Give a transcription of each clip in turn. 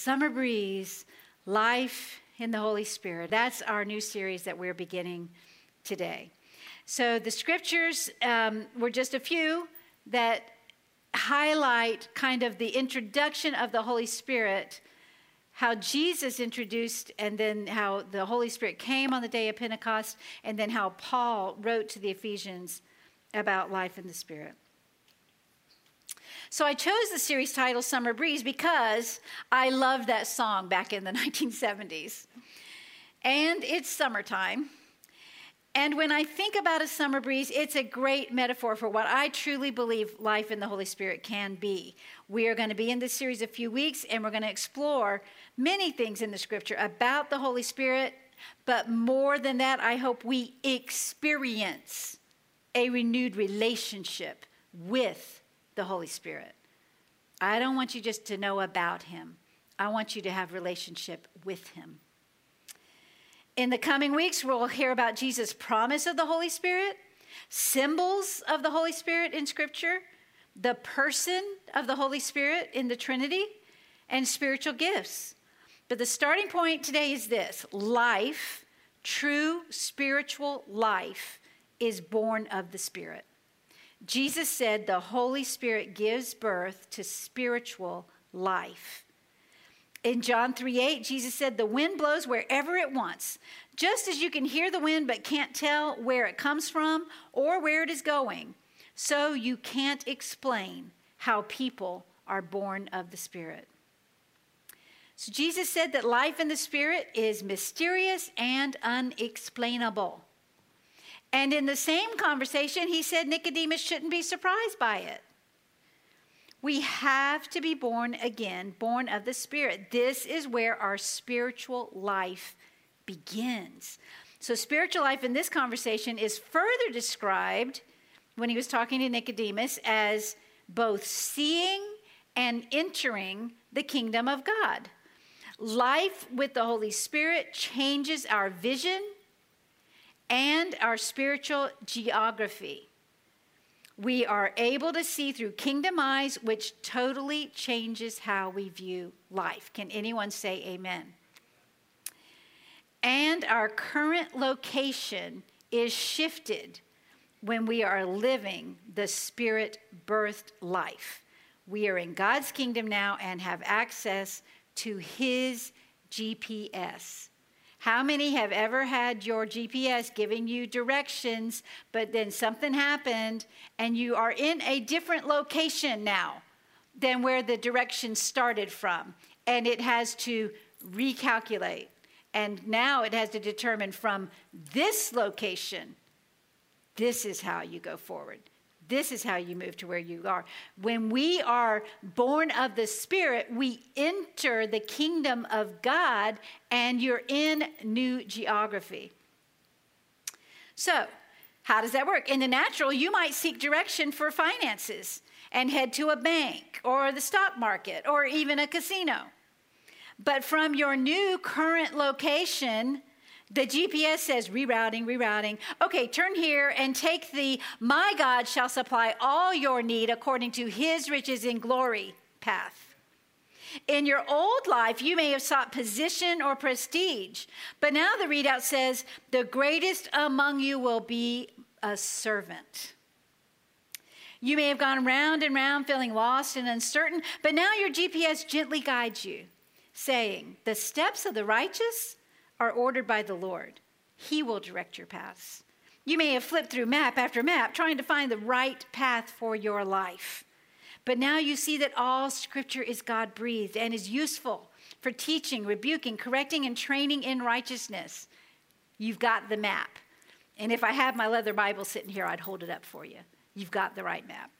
Summer Breeze Life in the Holy Spirit. That's our new series that we're beginning today. So the scriptures um, were just a few that highlight kind of the introduction of the Holy Spirit, how Jesus introduced, and then how the Holy Spirit came on the day of Pentecost, and then how Paul wrote to the Ephesians about life in the Spirit. So I chose the series title Summer Breeze because I loved that song back in the 1970s. And it's summertime. And when I think about a summer breeze, it's a great metaphor for what I truly believe life in the Holy Spirit can be. We are going to be in this series a few weeks, and we're going to explore many things in the scripture about the Holy Spirit. But more than that, I hope we experience a renewed relationship with the Holy Spirit. I don't want you just to know about him. I want you to have relationship with him. In the coming weeks, we'll hear about Jesus' promise of the Holy Spirit, symbols of the Holy Spirit in Scripture, the person of the Holy Spirit in the Trinity, and spiritual gifts. But the starting point today is this life, true spiritual life, is born of the Spirit. Jesus said the Holy Spirit gives birth to spiritual life. In John 3 8, Jesus said, The wind blows wherever it wants. Just as you can hear the wind but can't tell where it comes from or where it is going, so you can't explain how people are born of the Spirit. So Jesus said that life in the Spirit is mysterious and unexplainable. And in the same conversation, he said Nicodemus shouldn't be surprised by it. We have to be born again, born of the Spirit. This is where our spiritual life begins. So, spiritual life in this conversation is further described when he was talking to Nicodemus as both seeing and entering the kingdom of God. Life with the Holy Spirit changes our vision and our spiritual geography we are able to see through kingdom eyes, which totally changes how we view life. Can anyone say amen? And our current location is shifted when we are living the spirit birthed life. We are in God's kingdom now and have access to His GPS. How many have ever had your GPS giving you directions, but then something happened and you are in a different location now than where the directions started from? And it has to recalculate. And now it has to determine from this location, this is how you go forward. This is how you move to where you are. When we are born of the Spirit, we enter the kingdom of God and you're in new geography. So, how does that work? In the natural, you might seek direction for finances and head to a bank or the stock market or even a casino. But from your new current location, the GPS says rerouting, rerouting. Okay, turn here and take the my God shall supply all your need according to his riches in glory path. In your old life, you may have sought position or prestige, but now the readout says the greatest among you will be a servant. You may have gone round and round feeling lost and uncertain, but now your GPS gently guides you, saying, The steps of the righteous are ordered by the Lord. He will direct your paths. You may have flipped through map after map trying to find the right path for your life. But now you see that all scripture is God breathed and is useful for teaching, rebuking, correcting, and training in righteousness. You've got the map. And if I have my leather Bible sitting here, I'd hold it up for you. You've got the right map.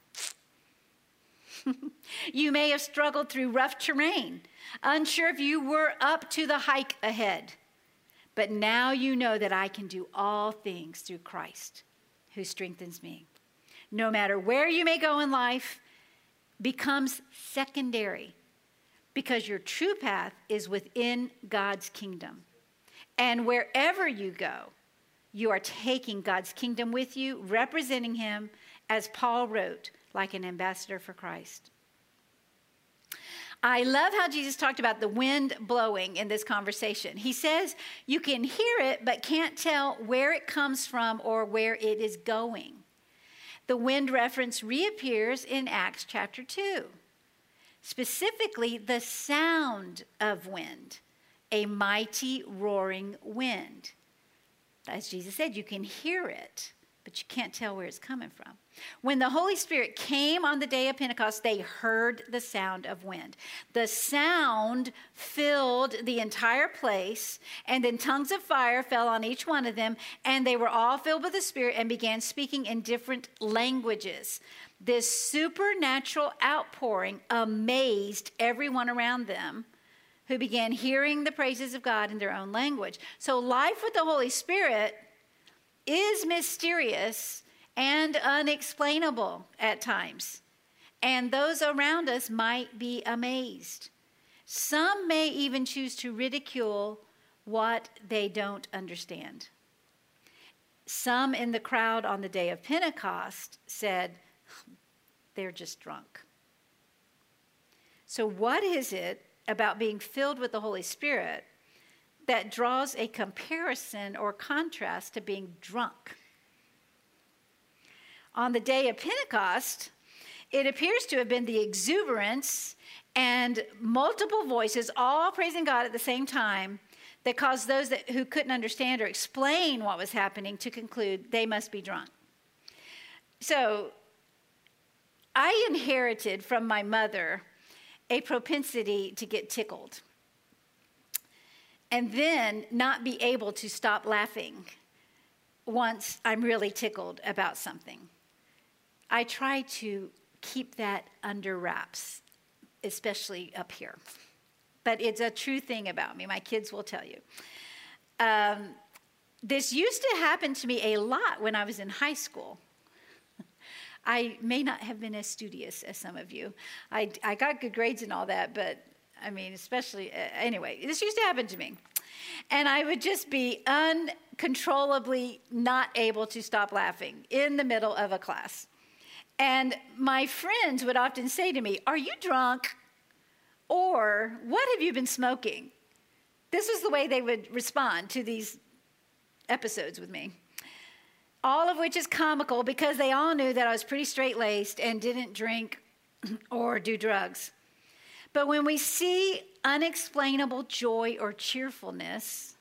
you may have struggled through rough terrain, unsure if you were up to the hike ahead. But now you know that I can do all things through Christ who strengthens me. No matter where you may go in life, becomes secondary because your true path is within God's kingdom. And wherever you go, you are taking God's kingdom with you, representing Him, as Paul wrote, like an ambassador for Christ. I love how Jesus talked about the wind blowing in this conversation. He says you can hear it, but can't tell where it comes from or where it is going. The wind reference reappears in Acts chapter 2, specifically the sound of wind, a mighty roaring wind. As Jesus said, you can hear it, but you can't tell where it's coming from. When the Holy Spirit came on the day of Pentecost, they heard the sound of wind. The sound filled the entire place, and then tongues of fire fell on each one of them, and they were all filled with the Spirit and began speaking in different languages. This supernatural outpouring amazed everyone around them who began hearing the praises of God in their own language. So, life with the Holy Spirit is mysterious and unexplainable at times. And those around us might be amazed. Some may even choose to ridicule what they don't understand. Some in the crowd on the day of Pentecost said, they're just drunk. So, what is it about being filled with the Holy Spirit that draws a comparison or contrast to being drunk? on the day of Pentecost, it appears to have been the exuberance and multiple voices all praising God at the same time that caused those that, who couldn't understand or explain what was happening to conclude they must be drunk. So I inherited from my mother a propensity to get tickled and then not be able to stop laughing once I'm really tickled about something. I try to keep that under wraps, especially up here. But it's a true thing about me. My kids will tell you. Um, this used to happen to me a lot when I was in high school. I may not have been as studious as some of you. I, I got good grades and all that, but I mean, especially, uh, anyway, this used to happen to me. And I would just be uncontrollably not able to stop laughing in the middle of a class. And my friends would often say to me, Are you drunk? Or what have you been smoking? This was the way they would respond to these episodes with me. All of which is comical because they all knew that I was pretty straight laced and didn't drink or do drugs. But when we see unexplainable joy or cheerfulness,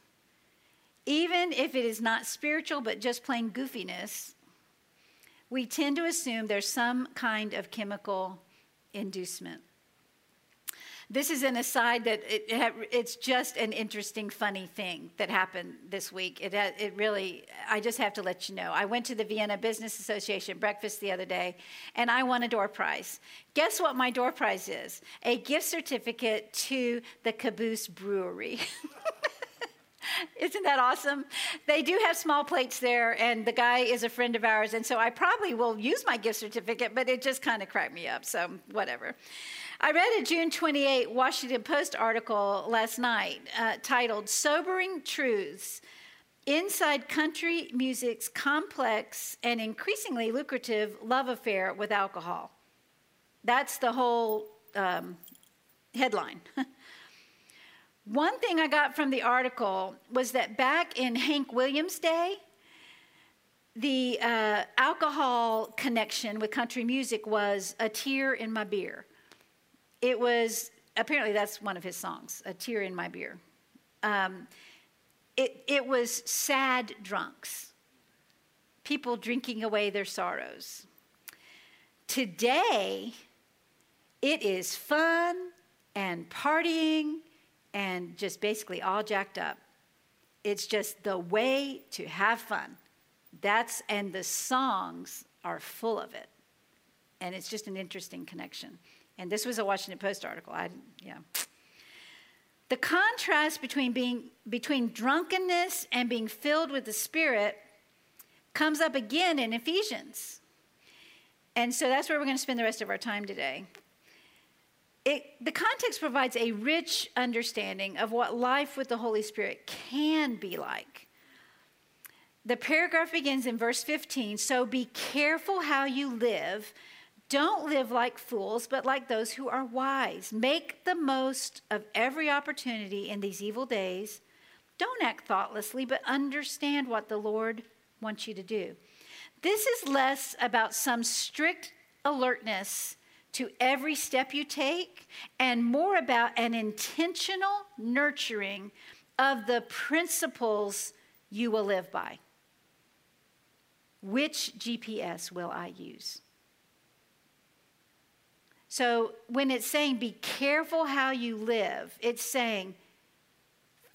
even if it is not spiritual but just plain goofiness, we tend to assume there's some kind of chemical inducement. This is an aside that it, it's just an interesting, funny thing that happened this week. It, it really, I just have to let you know. I went to the Vienna Business Association breakfast the other day and I won a door prize. Guess what my door prize is? A gift certificate to the Caboose Brewery. Isn't that awesome? They do have small plates there, and the guy is a friend of ours, and so I probably will use my gift certificate, but it just kind of cracked me up, so whatever. I read a June 28 Washington Post article last night uh, titled Sobering Truths Inside Country Music's Complex and Increasingly Lucrative Love Affair with Alcohol. That's the whole um, headline. One thing I got from the article was that back in Hank Williams' day, the uh, alcohol connection with country music was a tear in my beer. It was apparently that's one of his songs, a tear in my beer. Um, it, it was sad drunks, people drinking away their sorrows. Today, it is fun and partying and just basically all jacked up. It's just the way to have fun. That's, and the songs are full of it. And it's just an interesting connection. And this was a Washington Post article. I, yeah. The contrast between being between drunkenness and being filled with the Spirit comes up again in Ephesians. And so that's where we're going to spend the rest of our time today. It, the context provides a rich understanding of what life with the Holy Spirit can be like. The paragraph begins in verse 15 So be careful how you live, Don't live like fools, but like those who are wise. Make the most of every opportunity in these evil days. Don't act thoughtlessly, but understand what the Lord wants you to do. This is less about some strict alertness to every step you take and more about an intentional nurturing of the principles you will live by. Which GPS will I use? So when it's saying be careful how you live, it's saying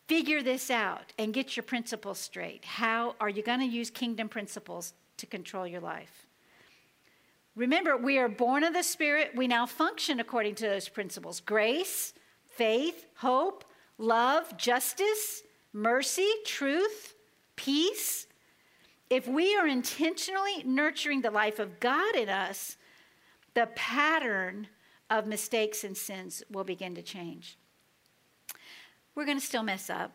figure this out and get your principles straight. How are you going to use kingdom principles to control your life? Remember, we are born of the Spirit. We now function according to those principles grace, faith, hope, love, justice, mercy, truth, peace. If we are intentionally nurturing the life of God in us, the pattern of mistakes and sins will begin to change. We're going to still mess up.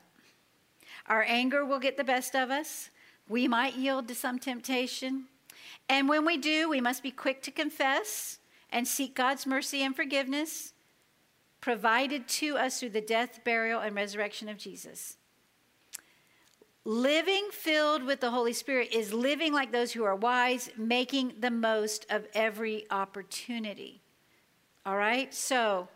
Our anger will get the best of us. We might yield to some temptation. And when we do, we must be quick to confess and seek God's mercy and forgiveness provided to us through the death, burial, and resurrection of Jesus. Living filled with the Holy Spirit is living like those who are wise, making the most of every opportunity. All right? So,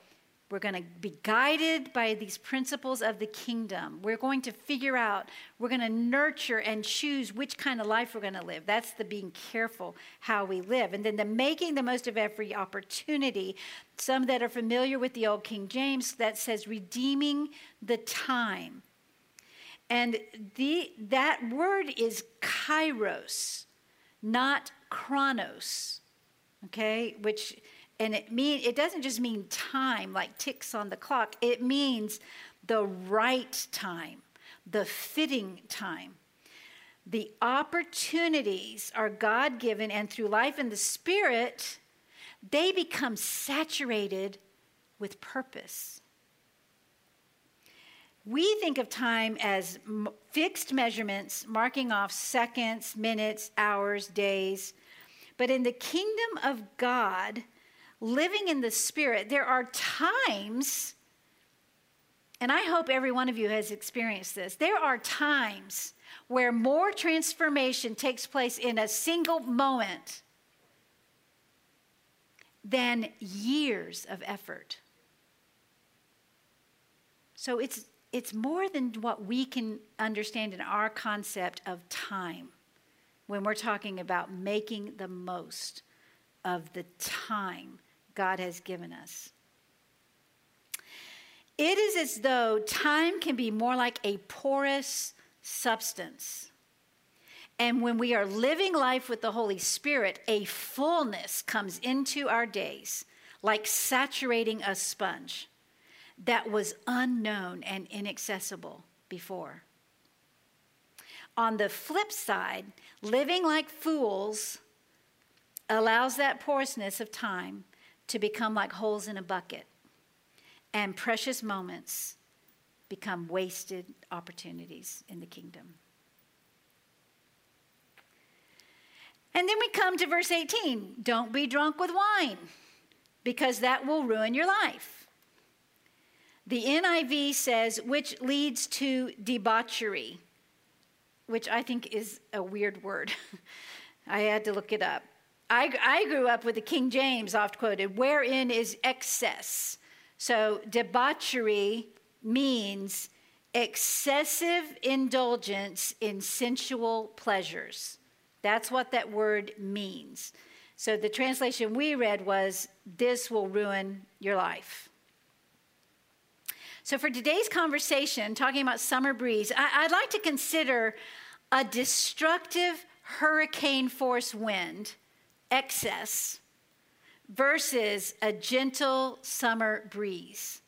we're going to be guided by these principles of the kingdom. We're going to figure out, we're going to nurture and choose which kind of life we're going to live. That's the being careful how we live. And then the making the most of every opportunity. Some that are familiar with the old King James that says redeeming the time. And the, that word is kairos, not chronos, okay? Which, and it mean it doesn't just mean time like ticks on the clock. It means the right time, the fitting time. The opportunities are God given, and through life in the Spirit, they become saturated with purpose. We think of time as m- fixed measurements, marking off seconds, minutes, hours, days. But in the kingdom of God, living in the Spirit, there are times, and I hope every one of you has experienced this, there are times where more transformation takes place in a single moment than years of effort. So it's it's more than what we can understand in our concept of time when we're talking about making the most of the time God has given us. It is as though time can be more like a porous substance. And when we are living life with the Holy Spirit, a fullness comes into our days, like saturating a sponge that was unknown and inaccessible before. On the flip side, living like fools allows that porousness of time to become like holes in a bucket, and precious moments become wasted opportunities in the kingdom. And then we come to verse 18 don't be drunk with wine, because that will ruin your life. The NIV says, which leads to debauchery, which I think is a weird word. I had to look it up. I, I grew up with the King James, oft quoted, wherein is excess. So debauchery means excessive indulgence in sensual pleasures. That's what that word means. So the translation we read was, This will ruin your life. So, for today's conversation, talking about summer breeze, I, would like to consider a destructive hurricane force wind, excess, versus a gentle summer breeze.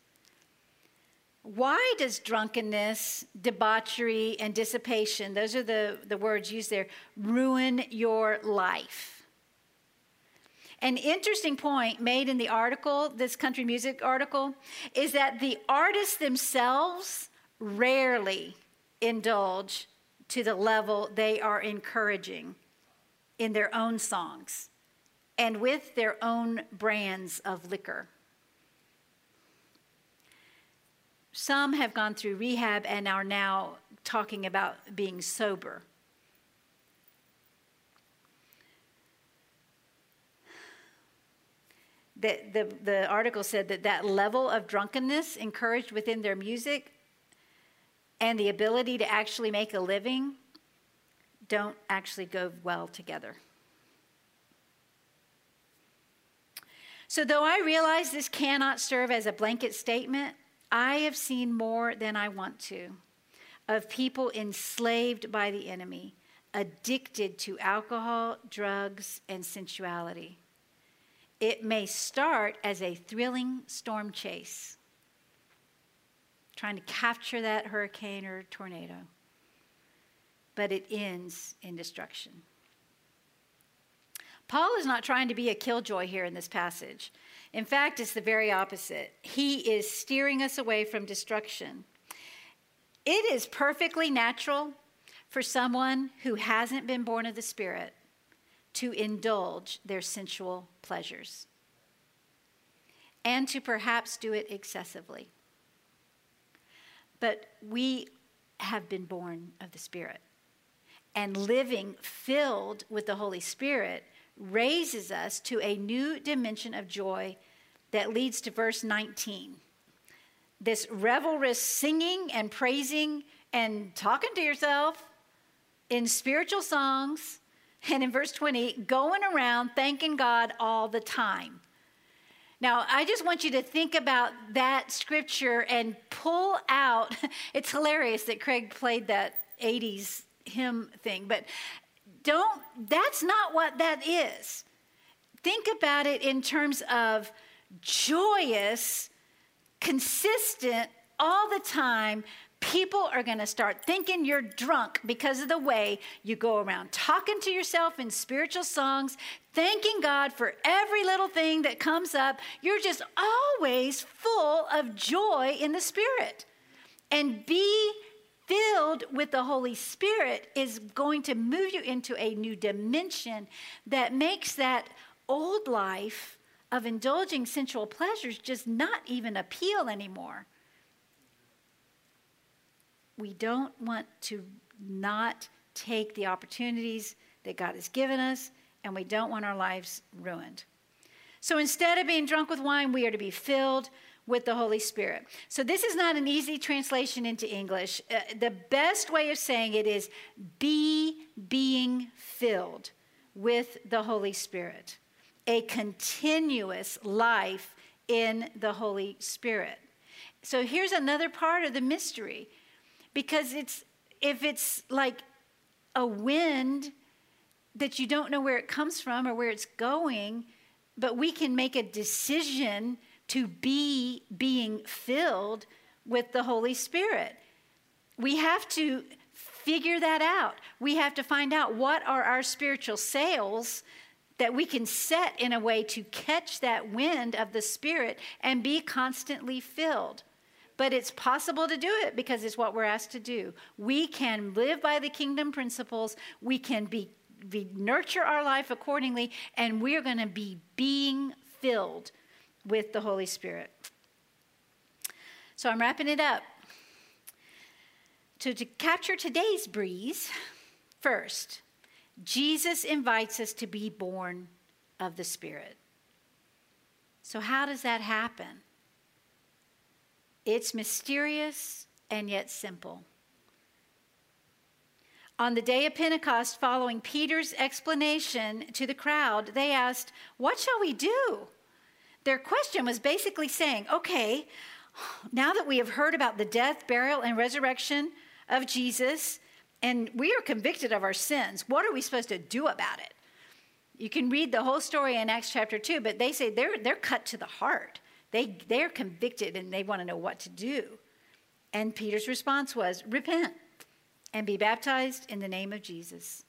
Why does drunkenness, debauchery, and dissipation, those are the, the words used there, ruin your life? An interesting point made in the article, this country music article, is that the artists themselves rarely indulge to the level they are encouraging in their own songs. and with their own brands of liquor. Some have gone through rehab and are now talking about being sober. The, the, the article said that that level of drunkenness encouraged within their music and the ability to actually make a living don't actually go well together. So, though I realize this cannot serve as a blanket statement, I have seen more than I want to of people enslaved by the enemy, addicted to alcohol, drugs, and sensuality. It may start as a thrilling storm chase, trying to capture that hurricane or tornado, but it ends in destruction. Paul is not trying to be a killjoy here in this passage. In fact, it's the very opposite. He is steering us away from destruction. It is perfectly natural for someone who hasn't been born of the Spirit to indulge their sensual pleasures and to perhaps do it excessively. But we have been born of the Spirit. And living filled with the Holy Spirit raises us to a new dimension of joy that leads to verse 19. This revelrous singing and praising and talking to yourself in spiritual songs and in verse 20, going around thanking God all the time. Now, I just want you to think about that scripture and pull out. It's hilarious that Craig played that 80s hymn thing, but don't, that's not what that is. Think about it in terms of joyous, consistent, all the time people are going to start thinking you're drunk because of the way you go around talking to yourself in spiritual songs, thanking God for every little thing that comes up. You're just always full of joy in the Spirit. And be filled with the Holy Spirit is going to move you into a new dimension that makes that old life of indulging sensual pleasures just not even appeal anymore we don't want to not take the opportunities that God has given us, and we don't want our lives ruined. So instead of being drunk with wine, we are to be filled with the Holy Spirit. So this is not an easy translation into English. Uh, the best way of saying it is be being filled with the Holy Spirit, a continuous life in the Holy Spirit. So here's another part of the mystery because it's if it's like a wind that you don't know where it comes from or where it's going, but we can make a decision to be being filled with the Holy Spirit. We have to figure that out. We have to find out what are our spiritual sails that we can set in a way to catch that wind of the Spirit and be constantly filled but it's possible to do it because it's what we're asked to do. We can live by the kingdom principles, we can be, be nurture our life accordingly, and we're going to be being filled with the Holy Spirit. So I'm wrapping it up. To, to capture today's breeze, first, Jesus invites us to be born of the Spirit. So, how does that happen? It's mysterious and yet simple. On the day of Pentecost, following Peter's explanation to the crowd, they asked, What shall we do? Their question was basically saying, Okay, now that we have heard about the death, burial, and resurrection of Jesus, and we are convicted of our sins, what are we supposed to do about it? You can read the whole story in Acts chapter 2, but they say they're, they're cut to the heart. They, they're convicted and they want to know what to do. And Peter's response was repent and be baptized in the name of Jesus.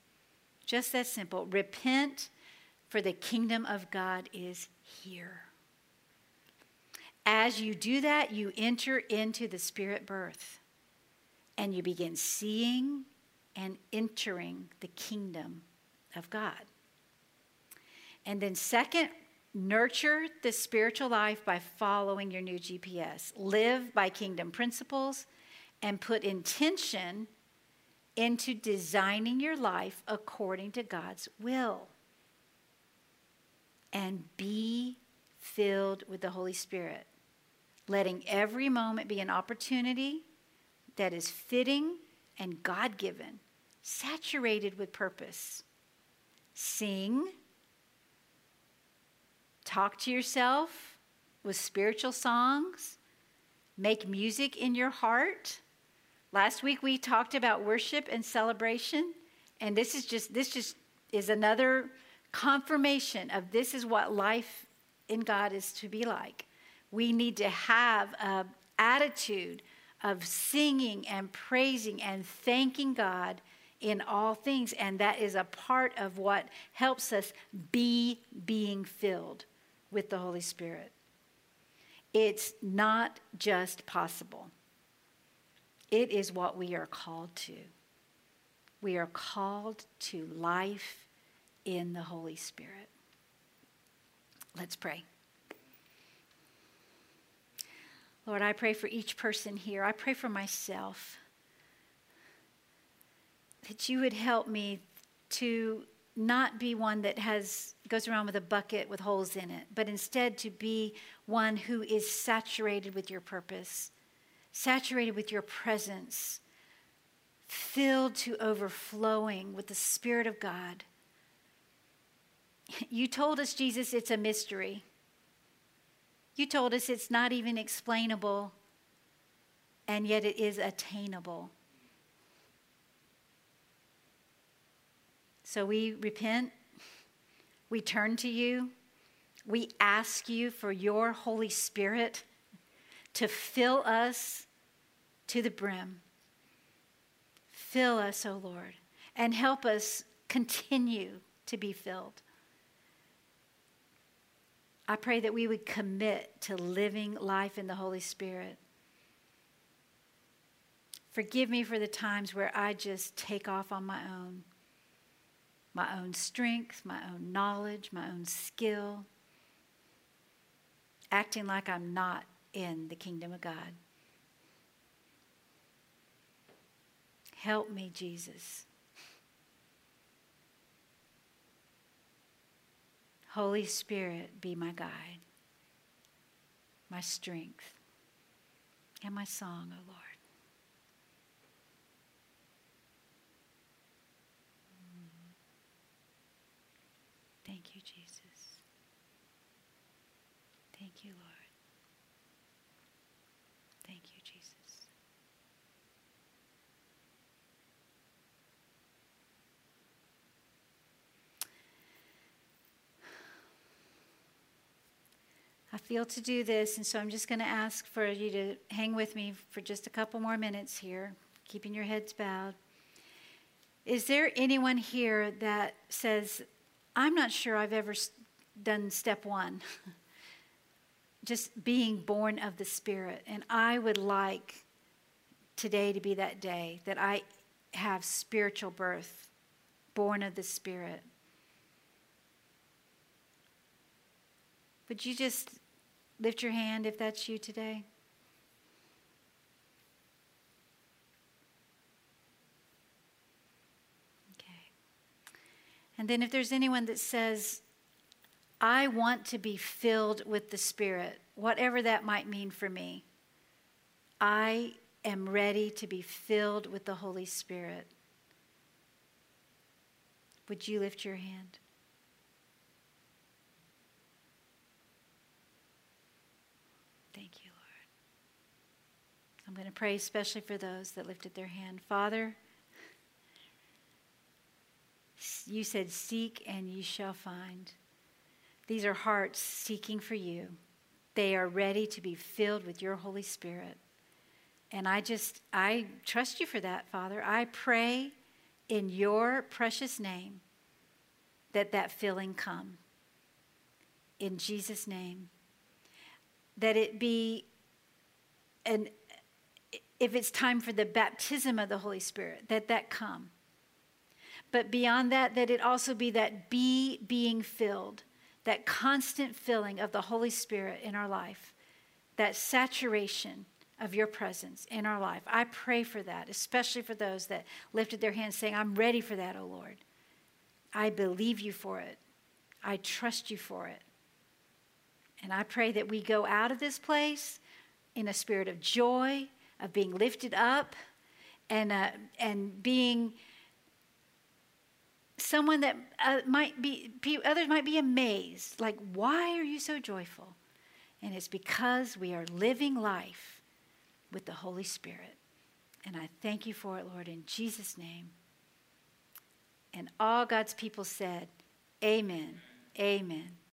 Just that simple. Repent, for the kingdom of God is here. As you do that, you enter into the spirit birth and you begin seeing and entering the kingdom of God. And then, second, nurture the spiritual life by following your new GPS. Live by kingdom principles and put intention into designing your life according to God's will. And be filled with the Holy Spirit, letting every moment be an opportunity that is fitting and God given, saturated with purpose. Sing, talk to yourself with spiritual songs, make music in your heart Last week we talked about worship and celebration, and this is just this just is another confirmation of this is what life in God is to be like. We need to have an attitude of singing and praising and thanking God in all things, and that is a part of what helps us be being filled with the Holy Spirit. It's not just possible. It is what we are called to. We are called to life in the Holy Spirit. Let's pray. Lord, I pray for each person here. I pray for myself that you would help me to not be one that has goes around with a bucket with holes in it, but instead to be one who is saturated with your purpose saturated with your presence, filled to overflowing with the Spirit of God. You told us, Jesus, it's a mystery. You told us it's not even explainable, and yet it is attainable. So we repent, we turn to you, we ask you for your Holy Spirit to fill us to the brim. Fill us, O oh Lord, and help us continue to be filled. I pray that we would commit to living life in the Holy Spirit. Forgive me for the times where I just take off on my own my own strength, my own knowledge, my own skill, acting like I'm not in the kingdom of God. Help me, Jesus. Holy Spirit, be my guide, my strength, and my song, O oh Lord. Thank you, Jesus. Thank you, Lord. I feel to do this, and so I'm just going to ask for you to hang with me for just a couple more minutes here, keeping your heads bowed. Is there anyone here that says, I'm not sure I've ever done step one? just being born of the Spirit. And I would like today to be that day that I have spiritual birth, born of the Spirit. Would you just Lift your hand if that's you today. Okay. And then if there's anyone that says, I want to be filled with the Spirit, whatever that might mean for me, I am ready to be filled with the Holy Spirit. Would you lift your hand? I'm going to pray especially for those that lifted their hand. Father, you said, Seek and ye shall find. These are hearts seeking for you. They are ready to be filled with your Holy Spirit. And I just, I trust you for that, Father. I pray in your precious name that that filling come. In Jesus' name. That it be an if it's time for the baptism of the Holy Spirit, that that come. But beyond that, that it also be that be being filled, that constant filling of the Holy Spirit in our life, that saturation of your presence in our life. I pray for that, especially for those that lifted their hands saying, I'm ready for that, O Lord. I believe you for it. I trust you for it. And I pray that we go out of this place in a spirit of joy, of being lifted up, and, uh, and being someone that uh, might be, others might be amazed. Like, why are you so joyful? And it's because we are living life with the Holy Spirit. And I thank you for it, Lord, in Jesus' name. And all God's people said, Amen. Amen.